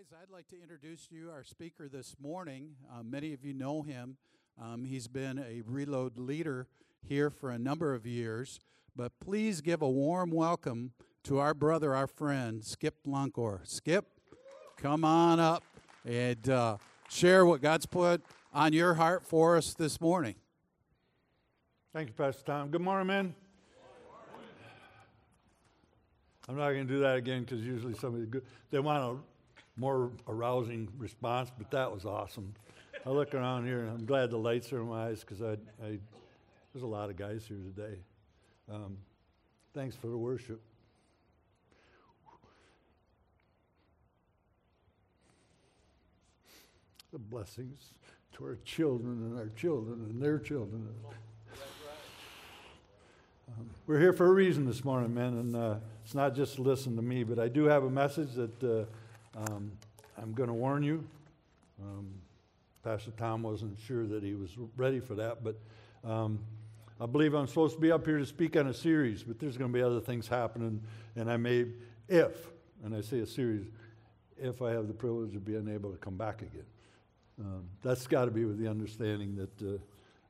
guys, I'd like to introduce you our speaker this morning. Uh, many of you know him. Um, he's been a reload leader here for a number of years. But please give a warm welcome to our brother, our friend, Skip Lunkor. Skip, come on up and uh, share what God's put on your heart for us this morning. Thank you, Pastor Tom. Good morning, man. I'm not going to do that again because usually somebody good, they want a more arousing response, but that was awesome. I look around here and I'm glad the lights are in my eyes because I, I, there's a lot of guys here today. Um, thanks for the worship. The blessings to our children and our children and their children. Um, we're here for a reason this morning, man, and uh, it's not just to listen to me, but I do have a message that uh, um, I'm going to warn you. Um, Pastor Tom wasn't sure that he was ready for that, but um, I believe I'm supposed to be up here to speak on a series, but there's going to be other things happening, and I may, if, and I say a series, if I have the privilege of being able to come back again. Um, that's got to be with the understanding that uh,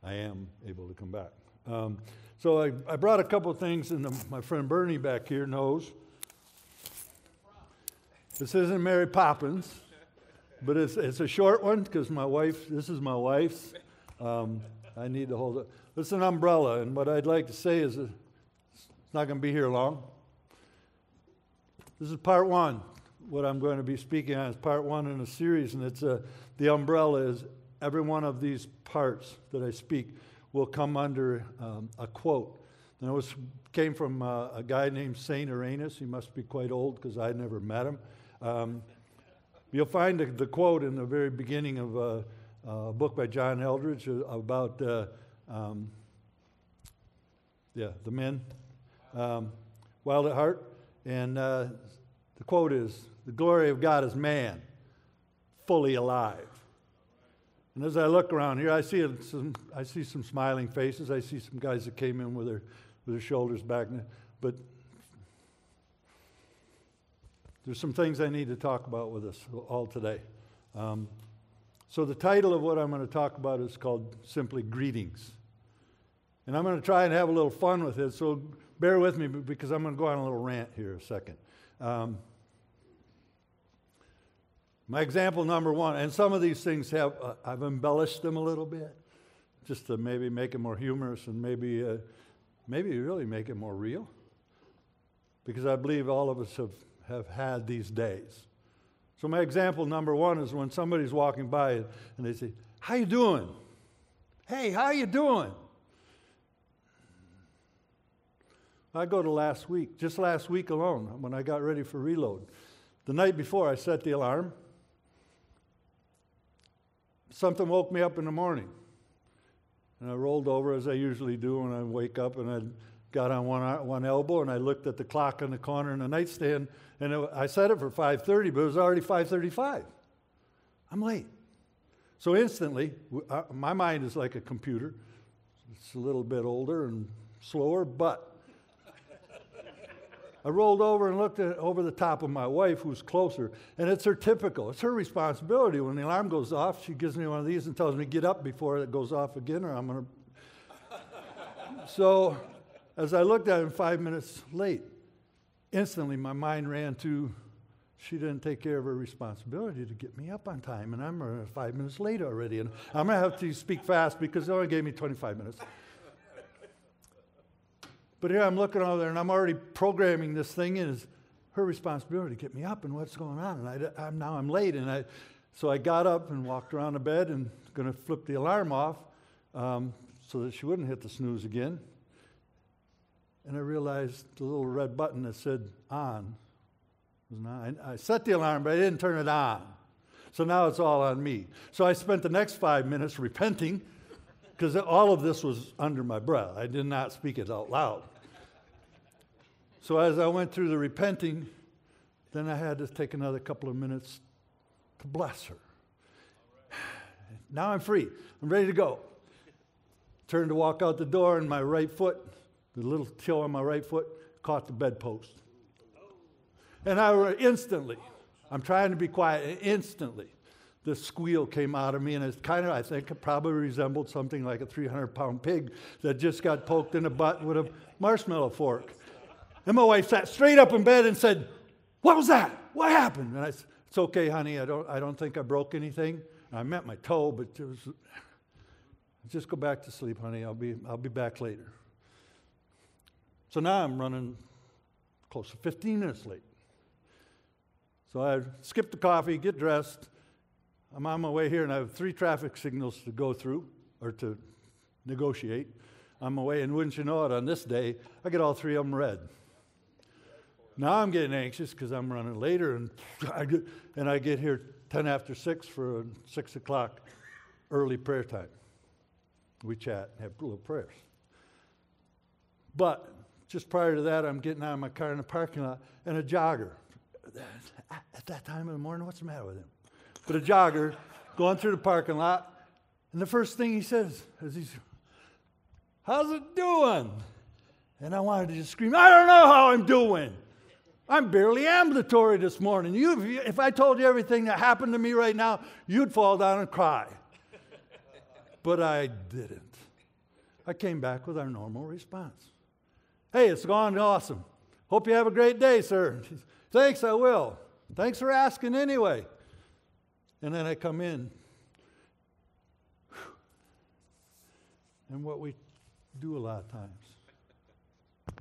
I am able to come back. Um, so I, I brought a couple things, and my friend Bernie back here knows. This isn't Mary Poppins, but it's, it's a short one because my wife, this is my wife's. Um, I need to hold it. It's an umbrella, and what I'd like to say is it's not going to be here long. This is part one. What I'm going to be speaking on is part one in a series, and it's a, uh, the umbrella is every one of these parts that I speak will come under um, a quote. And it was, came from uh, a guy named St. Irenaeus. He must be quite old because I never met him. Um, you'll find the, the, quote in the very beginning of uh, a book by John Eldredge about, uh, um, yeah, the men, um, Wild at Heart. And uh, the quote is The glory of God is man, fully alive. And as I look around here, I see some, I see some smiling faces. I see some guys that came in with their, with their shoulders back. But there's some things I need to talk about with us all today. Um, so, the title of what I'm going to talk about is called simply Greetings. And I'm going to try and have a little fun with it, so bear with me because I'm going to go on a little rant here a second. Um, my example number one, and some of these things have, uh, I've embellished them a little bit just to maybe make it more humorous and maybe, uh, maybe really make it more real. Because I believe all of us have have had these days. So my example number one is when somebody's walking by and they say, "How you doing?" "Hey, how you doing?" I go to last week, just last week alone, when I got ready for reload. The night before, I set the alarm. Something woke me up in the morning. And I rolled over as I usually do when I wake up, and I got on one, one elbow and I looked at the clock on the corner in the nightstand, and it, I set it for 5:30, but it was already 5:35. I'm late. So instantly, uh, my mind is like a computer. It's a little bit older and slower, but I rolled over and looked at, over the top of my wife, who's closer, and it's her typical. It's her responsibility. When the alarm goes off, she gives me one of these and tells me, "Get up before it goes off again, or I'm going to." so as I looked at him five minutes late, instantly my mind ran to she didn't take care of her responsibility to get me up on time, and I'm uh, five minutes late already. And I'm to have to speak fast because they only gave me 25 minutes. But here I'm looking over there, and I'm already programming this thing in as her responsibility to get me up and what's going on. And I, am now I'm late, and I, so I got up and walked around the bed and going to flip the alarm off um, so that she wouldn't hit the snooze again and I realized the little red button that said on was not. I set the alarm, but I didn't turn it on. So now it's all on me. So I spent the next five minutes repenting because all of this was under my breath. I did not speak it out loud. So as I went through the repenting, then I had to take another couple of minutes to bless her. Now I'm free. I'm ready to go. Turned to walk out the door, and my right foot the little toe on my right foot caught the bedpost. And I instantly, I'm trying to be quiet. Instantly, the squeal came out of me, and it's kind of, I think, it probably resembled something like a 300 pound pig that just got poked in the butt with a marshmallow fork. And my wife sat straight up in bed and said, What was that? What happened? And I said, It's okay, honey. I don't, I don't think I broke anything. I meant my toe, but it was. Just go back to sleep, honey. I'll be, I'll be back later. So now I'm running close to 15 minutes late. So I skip the coffee, get dressed. I'm on my way here, and I have three traffic signals to go through or to negotiate. On my way, and wouldn't you know it, on this day, I get all three of them red. Now I'm getting anxious because I'm running later, and I, get, and I get here 10 after 6 for a 6 o'clock early prayer time. We chat and have little prayers. But just prior to that, I'm getting out of my car in the parking lot, and a jogger. At that time of the morning, what's the matter with him? But a jogger going through the parking lot, and the first thing he says is he's, How's it doing? And I wanted to just scream, I don't know how I'm doing. I'm barely ambulatory this morning. You, if I told you everything that happened to me right now, you'd fall down and cry but I didn't. I came back with our normal response. Hey, it's gone awesome. Hope you have a great day, sir. Thanks, I will. Thanks for asking anyway. And then I come in. And what we do a lot of times,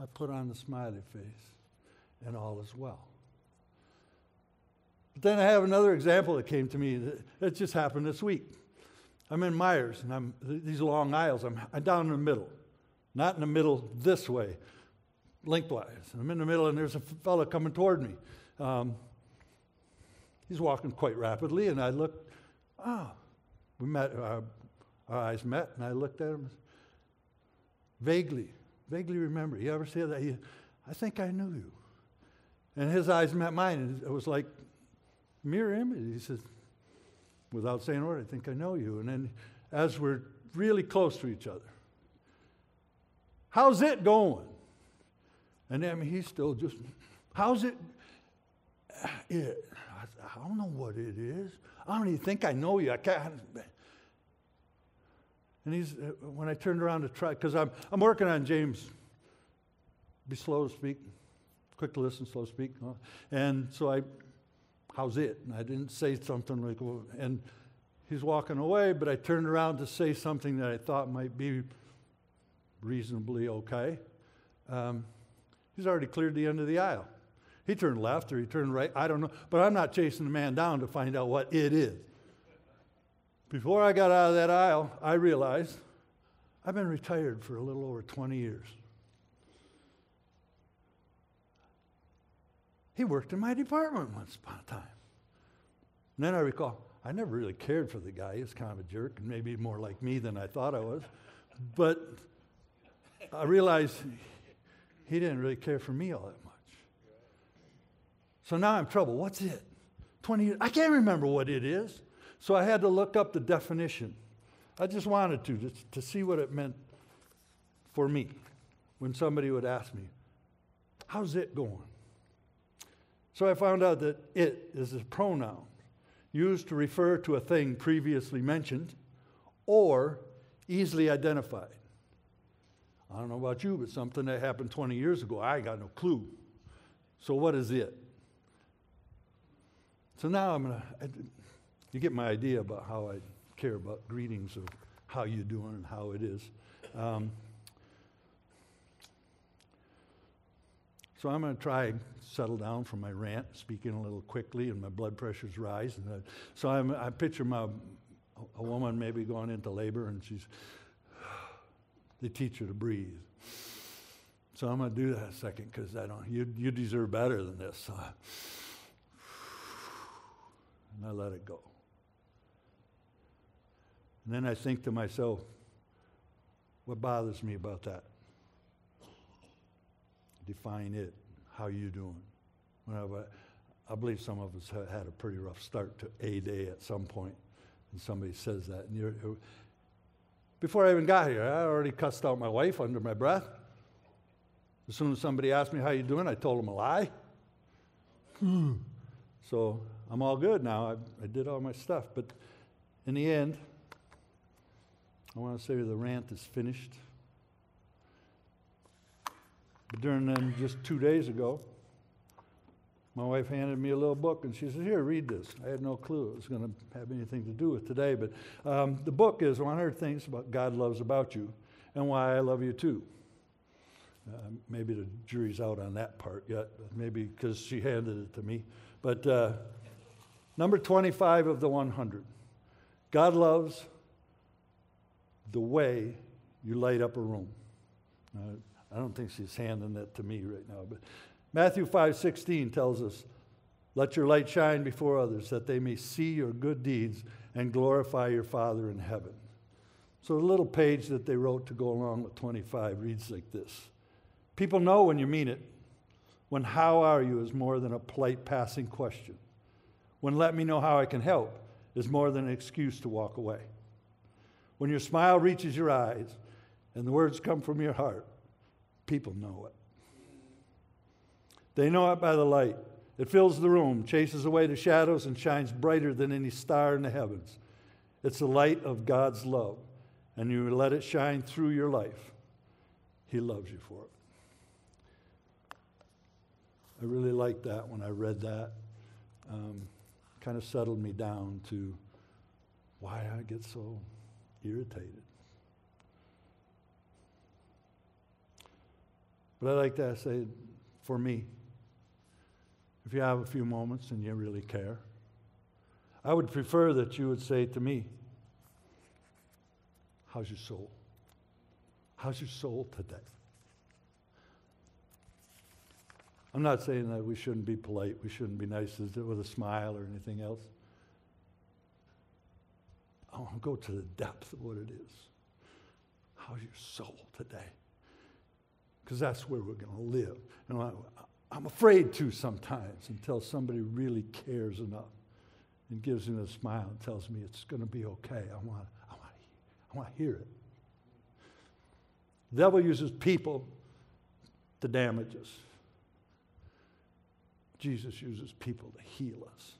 I put on the smiley face, and all is well. But then I have another example that came to me that, just happened this week. I'm in Meijers, and I'm these long aisles. I'm down in the middle, not in the middle this way, lengthwise. And I'm in the middle, and there's a fellow coming toward me. Um, he's walking quite rapidly, and I looked. Ah, oh, we met. Our, our eyes met, and I looked at him. Vaguely, vaguely remember. You ever see that? He, I think I knew you. And his eyes met mine, and it was like mirror image. He says, without saying a word, I think I know you. And then as we're really close to each other, how's it going? And then he's still just, how's it? it I don't know what it is. I don't even think I know you. I can't. And he's, uh, when I turned around to try, because I'm, I'm working on James, be slow to speak, quick to listen, slow to speak. And so I how's it? And I didn't say something like, and he's walking away, but I turned around to say something that I thought might be reasonably okay. Um, he's already cleared the end of the aisle. He turned left or he turned right, I don't know, but I'm not chasing the man down to find out what it is. Before I got out of that aisle, I realized I've been retired for a little over 20 years. He worked in my department once upon a time. And then I recall, I never really cared for the guy. He was kind of a jerk, and maybe more like me than I thought I was. But I realized he didn't really care for me all that much. So now I'm in trouble. What's it? 20 years. I can't remember what it is. So I had to look up the definition. I just wanted to, to, to see what it meant for me when somebody would ask me, How's it going? So I found out that it is a pronoun used to refer to a thing previously mentioned or easily identified. I don't know about you, but something that happened 20 years ago, I got no clue. So what is it? So now I'm going to, you get my idea about how I care about greetings of how you're doing and how it is. Um, So I'm going to try and settle down from my rant, speaking a little quickly, and my blood pressure's rising. Uh, so I'm, I picture my, a woman maybe going into labor, and she's, they teach her to breathe. So I'm going to do that a second because I don't. You, you deserve better than this. So I, and I let it go. And then I think to myself, what bothers me about that? define it. How you doing? Whenever, I believe some of us have had a pretty rough start to a day at some point, and somebody says that, and you're, before I even got here, I already cussed out my wife under my breath. As soon as somebody asked me how you doing, I told them a lie. Hmm. So I'm all good now. I, I did all my stuff. But in the end, I want to say the rant is finished. But during then, just two days ago, my wife handed me a little book and she said, Here, read this. I had no clue it was going to have anything to do with today. But um, the book is 100 Things About God Loves About You and Why I Love You Too. Uh, maybe the jury's out on that part yet, maybe because she handed it to me. But uh, number 25 of the 100 God loves the way you light up a room. Uh, I don't think she's handing that to me right now, but Matthew 5:16 tells us, "Let your light shine before others that they may see your good deeds and glorify your Father in heaven." So the little page that they wrote to go along with 25 reads like this. People know when you mean it. When how are you is more than a polite passing question. When let me know how I can help is more than an excuse to walk away. When your smile reaches your eyes and the words come from your heart, people know it. They know it by the light. It fills the room, chases away the shadows, and shines brighter than any star in the heavens. It's the light of God's love, and you let it shine through your life. He loves you for it. I really liked that when I read that. Um, kind of settled me down to why I get so irritated. But I like to say, for me, if you have a few moments and you really care, I would prefer that you would say to me, How's your soul? How's your soul today? I'm not saying that we shouldn't be polite, we shouldn't be nice with a smile or anything else. I want to go to the depth of what it is. How's your soul today? Because that's where we're going to live. I, I'm afraid to sometimes until somebody really cares enough and gives me a smile and tells me it's going to be okay. I want, I want, I want to hear it. The devil uses people to damage us. Jesus uses people to heal us.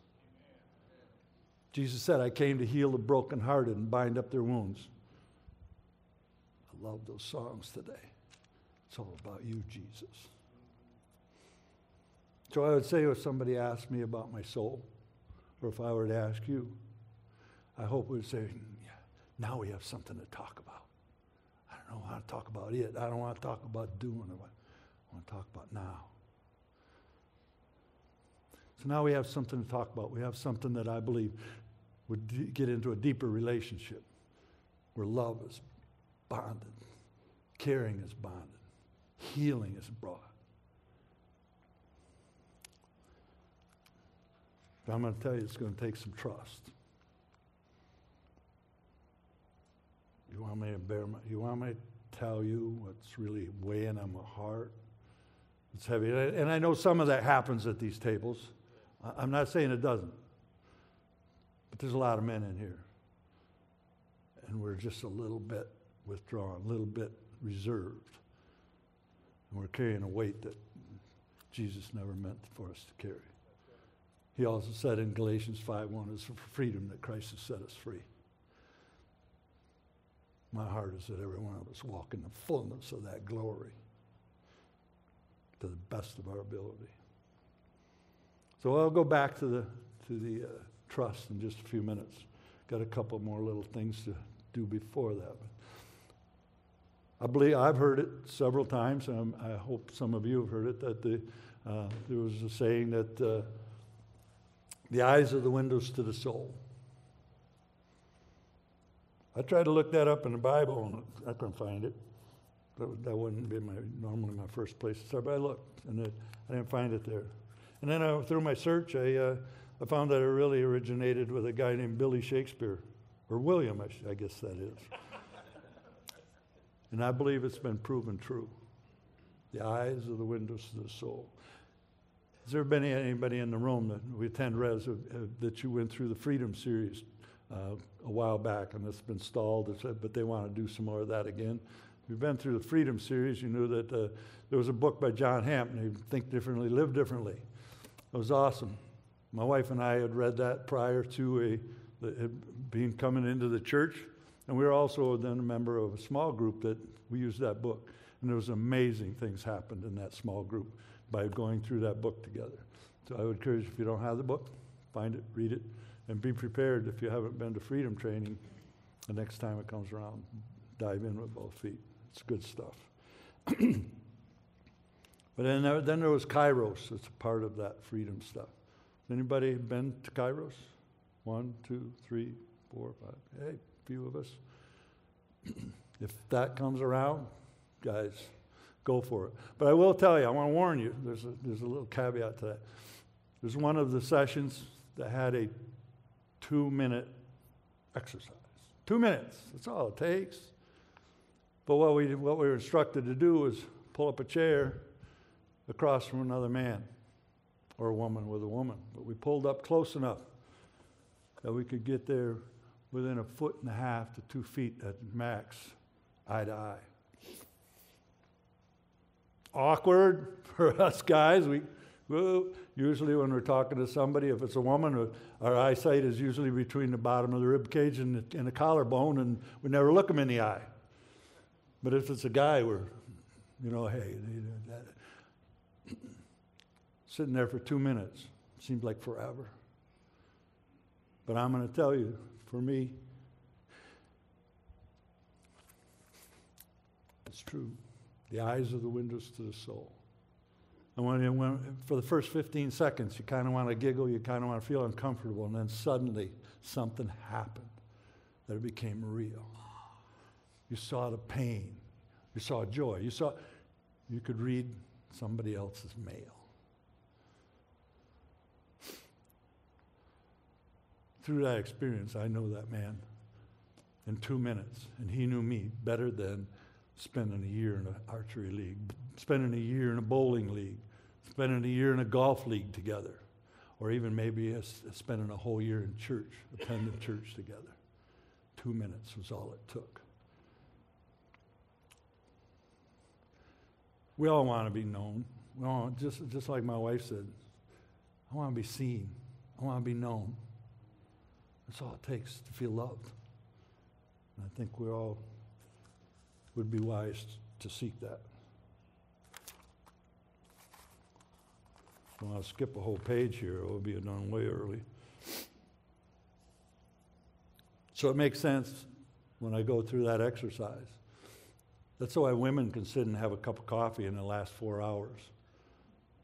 Jesus said, I came to heal the brokenhearted and bind up their wounds. I love those songs today. It's all about you, Jesus. So I would say if somebody asked me about my soul, or if I were to ask you, I hope we'd say, hmm, yeah, now we have something to talk about. I don't know how to talk about it. I don't want to talk about doing it. I want to talk about now. So now we have something to talk about. We have something that I believe would d- get into a deeper relationship where love is bonded, caring is bonded, healing is brought. But I'm going to tell you, it's going to take some trust. You want me to bare my, you want me to tell you what's really weighing on my heart? It's heavy. And I know some of that happens at these tables. I'm not saying it doesn't, but there's a lot of men in here. And we're just a little bit withdrawn, a little bit reserved. And we're carrying a weight that Jesus never meant for us to carry. He also said in Galatians 5:1, it's for freedom that Christ has set us free. My heart is that every one of us walk in the fullness of that glory to the best of our ability. So I'll go back to the, to the uh, trust in just a few minutes. Got a couple more little things to do before that. I believe I've heard it several times, and I hope some of you have heard it, that the, uh, there was a saying that uh, the eyes are the windows to the soul. I tried to look that up in the Bible, and I couldn't find it. That, that wouldn't be my, normally my first place to start, but I looked, and it, I didn't find it there. And then uh, through my search, I, uh, I found that it really originated with a guy named Billy Shakespeare, or William, I, sh- I guess that is. and I believe it's been proven true. The eyes are the windows to the soul. Has there been anybody in the room that we attend res uh, that you went through the Freedom Series uh, a while back and it's been stalled, but they want to do some more of that again? If you've been through the Freedom Series, you knew that uh, there was a book by John Hampton, Think Differently, Live Differently. It was awesome. My wife and I had read that prior to a, it being coming into the church. And we were also then a member of a small group that we used that book. And there was amazing things happened in that small group by going through that book together. So I would encourage, if you don't have the book, find it, read it, and be prepared if you haven't been to freedom training, the next time it comes around, dive in with both feet. It's good stuff. but then there, then there was Kairos. It's a part of that freedom stuff. Anybody been to Kairos? One, two, three, four, five. Hey, few of us. if that comes around, guys, go for it. But I will tell you, I want to warn you. There's a, there's a little caveat to that. There's one of the sessions that had a two-minute exercise. Two minutes. That's all it takes. But what we, what we were instructed to do was pull up a chair across from another man or a woman with a woman. But we pulled up close enough that we could get there within a foot and a half to two feet at max, eye to eye. Awkward for us guys. We, usually when we're talking to somebody, if it's a woman, our eyesight is usually between the bottom of the rib cage and the, and the collarbone, and we never look them in the eye. But if it's a guy, we're, you know, hey, sitting there for two minutes seems like forever. But I'm going to tell you, for me, it's true. The eyes are the windows to the soul. And when, when for the first 15 seconds, you kind of want to giggle, you kind of want to feel uncomfortable, and then suddenly something happened that it became real. You saw the pain, you saw joy, you saw, you could read somebody else's mail. Through that experience, I know that man in two minutes, and he knew me better than spending a year in an archery league, spending a year in a bowling league, spending a year in a golf league together, or even maybe spending a whole year in church, attending church together. Two minutes was all it took. We all want to be known. We all, just, just like my wife said, I want to be seen. I want to be known. That's all it takes to feel loved. And I think we all would be wise to seek that. Well, I'll skip a whole page here. It will be done way early. So it makes sense when I go through that exercise. That's why women can sit and have a cup of coffee in the last four hours.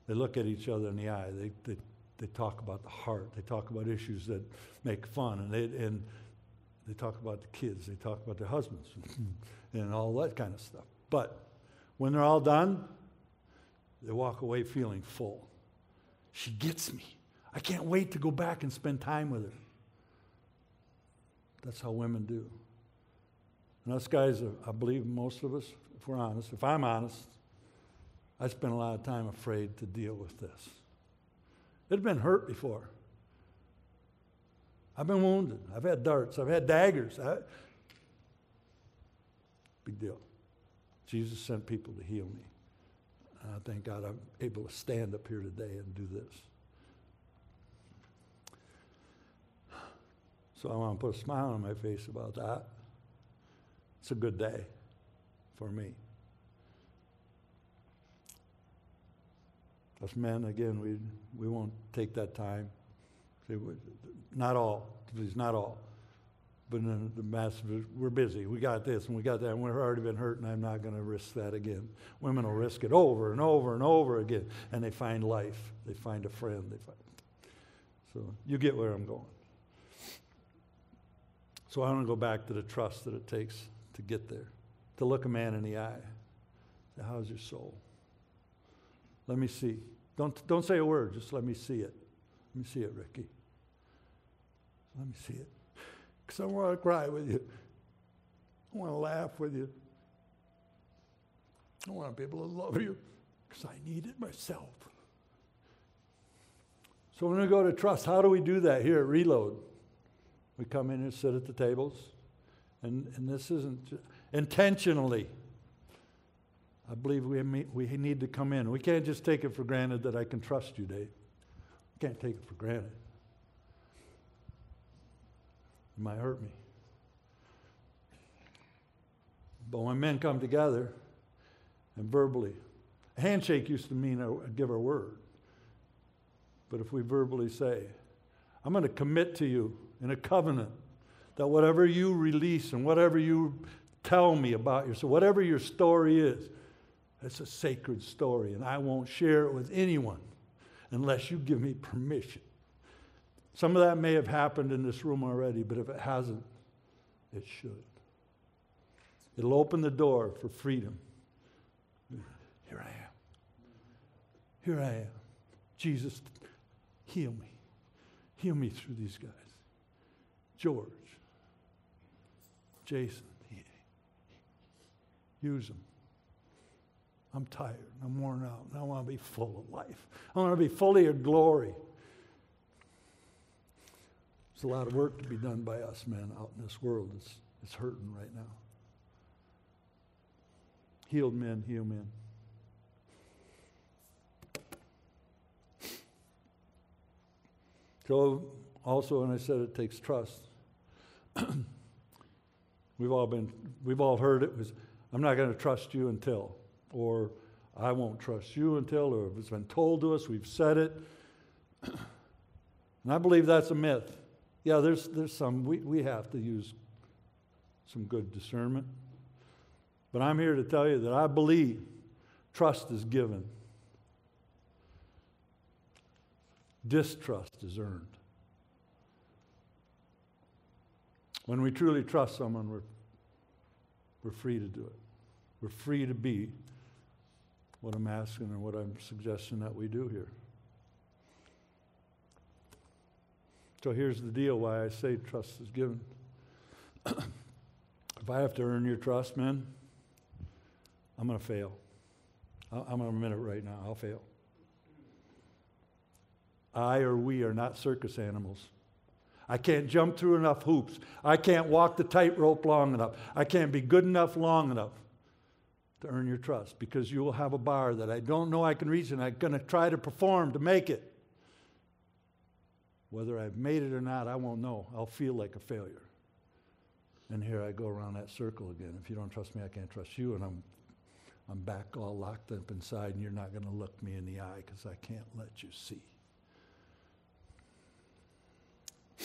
They look at each other in the eye. They, they, they talk about the heart. They talk about issues that make fun. And they, and they talk about the kids. They talk about their husbands and all that kind of stuff. But when they're all done, they walk away feeling full. She gets me. I can't wait to go back and spend time with her. That's how women do. And us guys, I believe most of us, if we're honest, if I'm honest, I spent a lot of time afraid to deal with this. It had been hurt before. I've been wounded. I've had darts. I've had daggers. I, big deal. Jesus sent people to heal me. I thank God I'm able to stand up here today and do this. So I want to put a smile on my face about that. It's a good day for me. Us men, again, we, we won't take that time. Not all, please, not all. But in the massive, we're busy. We got this and we got that, and we've already been hurt, and I'm not going to risk that again. Women will risk it over and over and over again, and they find life. They find a friend. They find. So you get where I'm going. So I want to go back to the trust that it takes to get there, to look a man in the eye. Say, How's your soul? Let me see. Don't, don't say a word, just let me see it. Let me see it, Ricky. Let me see it. Because I want to cry with you. I want to laugh with you. I want to be able to love you because I need it myself. So when we go to trust, how do we do that here at Reload? We come in and sit at the tables, and, and this isn't intentionally. I believe we, we need to come in. We can't just take it for granted that I can trust you, Dave. Can't take it for granted. Might hurt me. But when men come together and verbally, a handshake used to mean a, give a word. But if we verbally say, I'm going to commit to you in a covenant that whatever you release and whatever you tell me about yourself, whatever your story is, it's a sacred story, and I won't share it with anyone unless you give me permission. Some of that may have happened in this room already, but if it hasn't, it should. It'll open the door for freedom. Here I am. Here I am. Jesus, heal me. Heal me through these guys. George, Jason, use them. I'm tired. I'm worn out. I want to be full of life. I want to be full of your glory. There's a lot of work to be done by us, men, out in this world. It's, it's hurting right now. Healed men, heal men. So, also, and I said it takes trust. we've all been, we've all heard it was, I'm not going to trust you until, or I won't trust you until, or if it's been told to us, we've said it. and I believe that's a myth. Yeah, there's, there's some, we, we have to use some good discernment. But I'm here to tell you that I believe trust is given, distrust is earned. When we truly trust someone, we're, we're free to do it. We're free to be what I'm asking and what I'm suggesting that we do here. So here's the deal why I say trust is given. if I have to earn your trust, man, I'm going to fail. I'm going to admit it right now. I'll fail. I or we are not circus animals. I can't jump through enough hoops. I can't walk the tightrope long enough. I can't be good enough long enough to earn your trust because you will have a bar that I don't know I can reach and I'm going to try to perform to make it. Whether I've made it or not, I won't know. I'll feel like a failure. And here I go around that circle again. If you don't trust me, I can't trust you. And I'm I'm back all locked up inside, and you're not going to look me in the eye because I can't let you see. I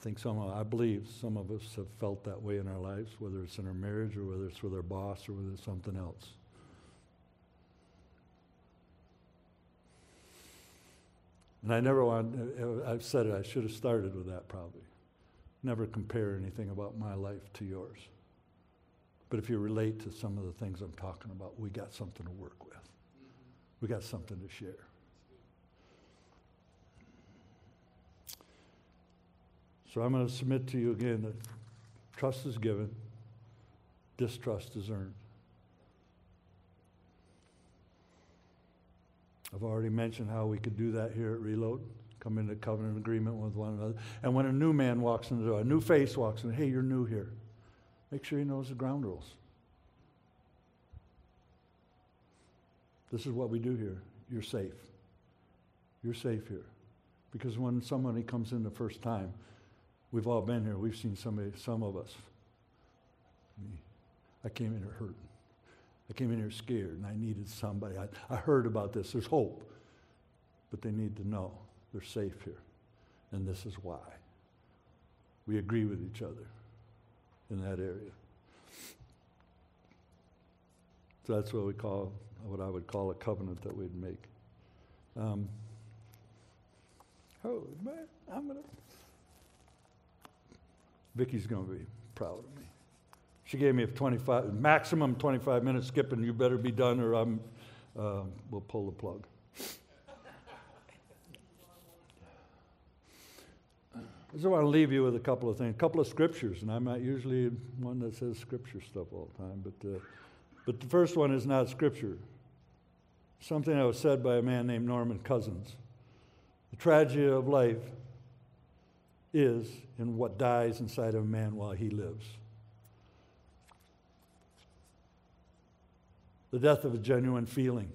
think some of, I believe some of us have felt that way in our lives, whether it's in our marriage or whether it's with our boss or whether it's something else. And I never want, uh, I've said it, I should have started with that probably. Never compare anything about my life to yours. But if you relate to some of the things I'm talking about, we got something to work with. We got something to share. So I'm going to submit to you again that trust is given, distrust is earned. I've already mentioned how we could do that here at Reload, come into covenant agreement with one another. And when a new man walks in the door, a new face walks in, hey, you're new here. Make sure he knows the ground rules. This is what we do here. You're safe. You're safe here. Because when somebody comes in the first time, we've all been here, we've seen somebody, some of us. Me. I came in here hurting. I came in here scared and I needed somebody. I, I heard about this. There's hope. But they need to know they're safe here. And this is why. We agree with each other in that area. So that's what we call, what I would call a covenant that we'd make. Um, oh man, I'm gonna. Vicky's gonna be proud of me. She gave me a 25, maximum 25 minutes skipping. You better be done, or I'm. Uh, we'll pull the plug. I just want to leave you with a couple of things, a couple of scriptures, and I'm not usually one that says scripture stuff all the time, but, uh, but the first one is not scripture. Something that was said by a man named Norman Cousins. The tragedy of life is in what dies inside of a man while he lives. The death of a genuine feeling.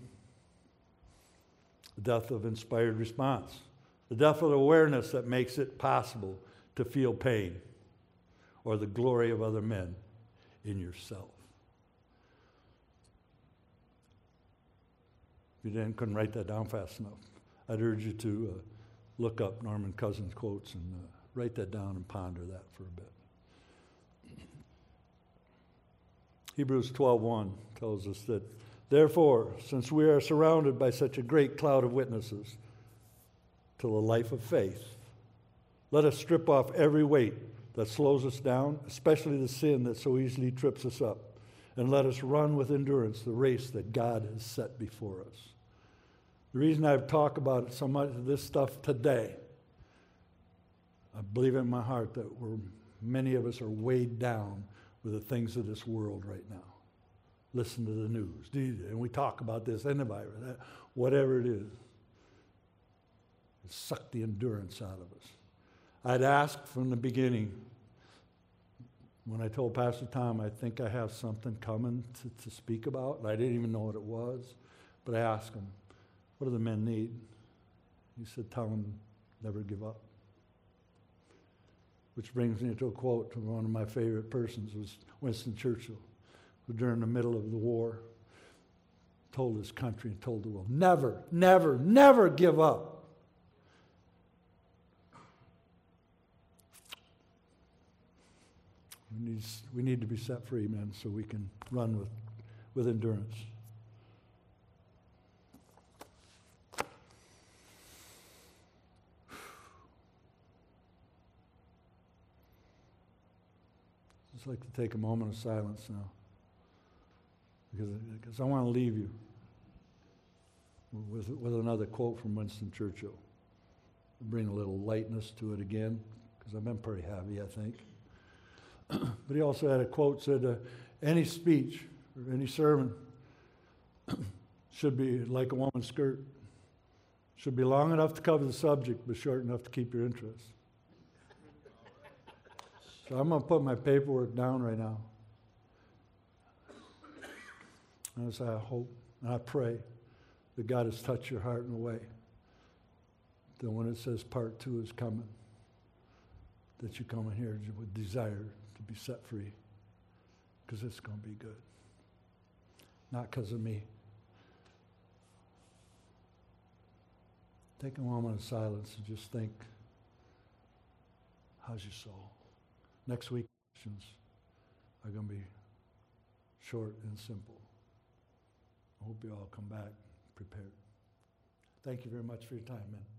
the death of inspired response, the death of awareness that makes it possible to feel pain or the glory of other men in yourself. If you didn't, couldn't write that down fast enough, I'd urge you to uh, look up Norman Cousins' quotes and uh, write that down and ponder that for a bit. Hebrews 12:1 tells us that therefore since we are surrounded by such a great cloud of witnesses to the life of faith let us strip off every weight that slows us down especially the sin that so easily trips us up and let us run with endurance the race that God has set before us. The reason I've talked about so much of this stuff today I believe in my heart that many of us are weighed down the things of this world right now. Listen to the news. And we talk about this and the virus, whatever it is. It sucked the endurance out of us. I'd asked from the beginning, when I told Pastor Tom, I think I have something coming to, to speak about. and I didn't even know what it was. But I asked him, what do the men need? He said, tell them never give up. Which brings me to a quote from one of my favorite persons was Winston Churchill, who during the middle of the war told his country and told the world, never, never, never give up. We need, we need to be set free, men, so we can run with, with endurance. Just like to take a moment of silence now. Because, because I want to leave you with, with another quote from Winston Churchill. Bring a little lightness to it again, because I've been pretty heavy, I think. but he also had a quote said, uh, any speech or any sermon should be like a woman's skirt. Should be long enough to cover the subject, but short enough to keep your interest. So I'm going to put my paperwork down right now. As I hope and I pray that God has touched your heart in a way that when it says part two is coming, that you come in here with desire to be set free because it's going to be good. Not because of me. Take a moment of silence and just think how's your soul? Next week, questions are going to be short and simple. I hope you all come back prepared. Thank you very much for your time, man.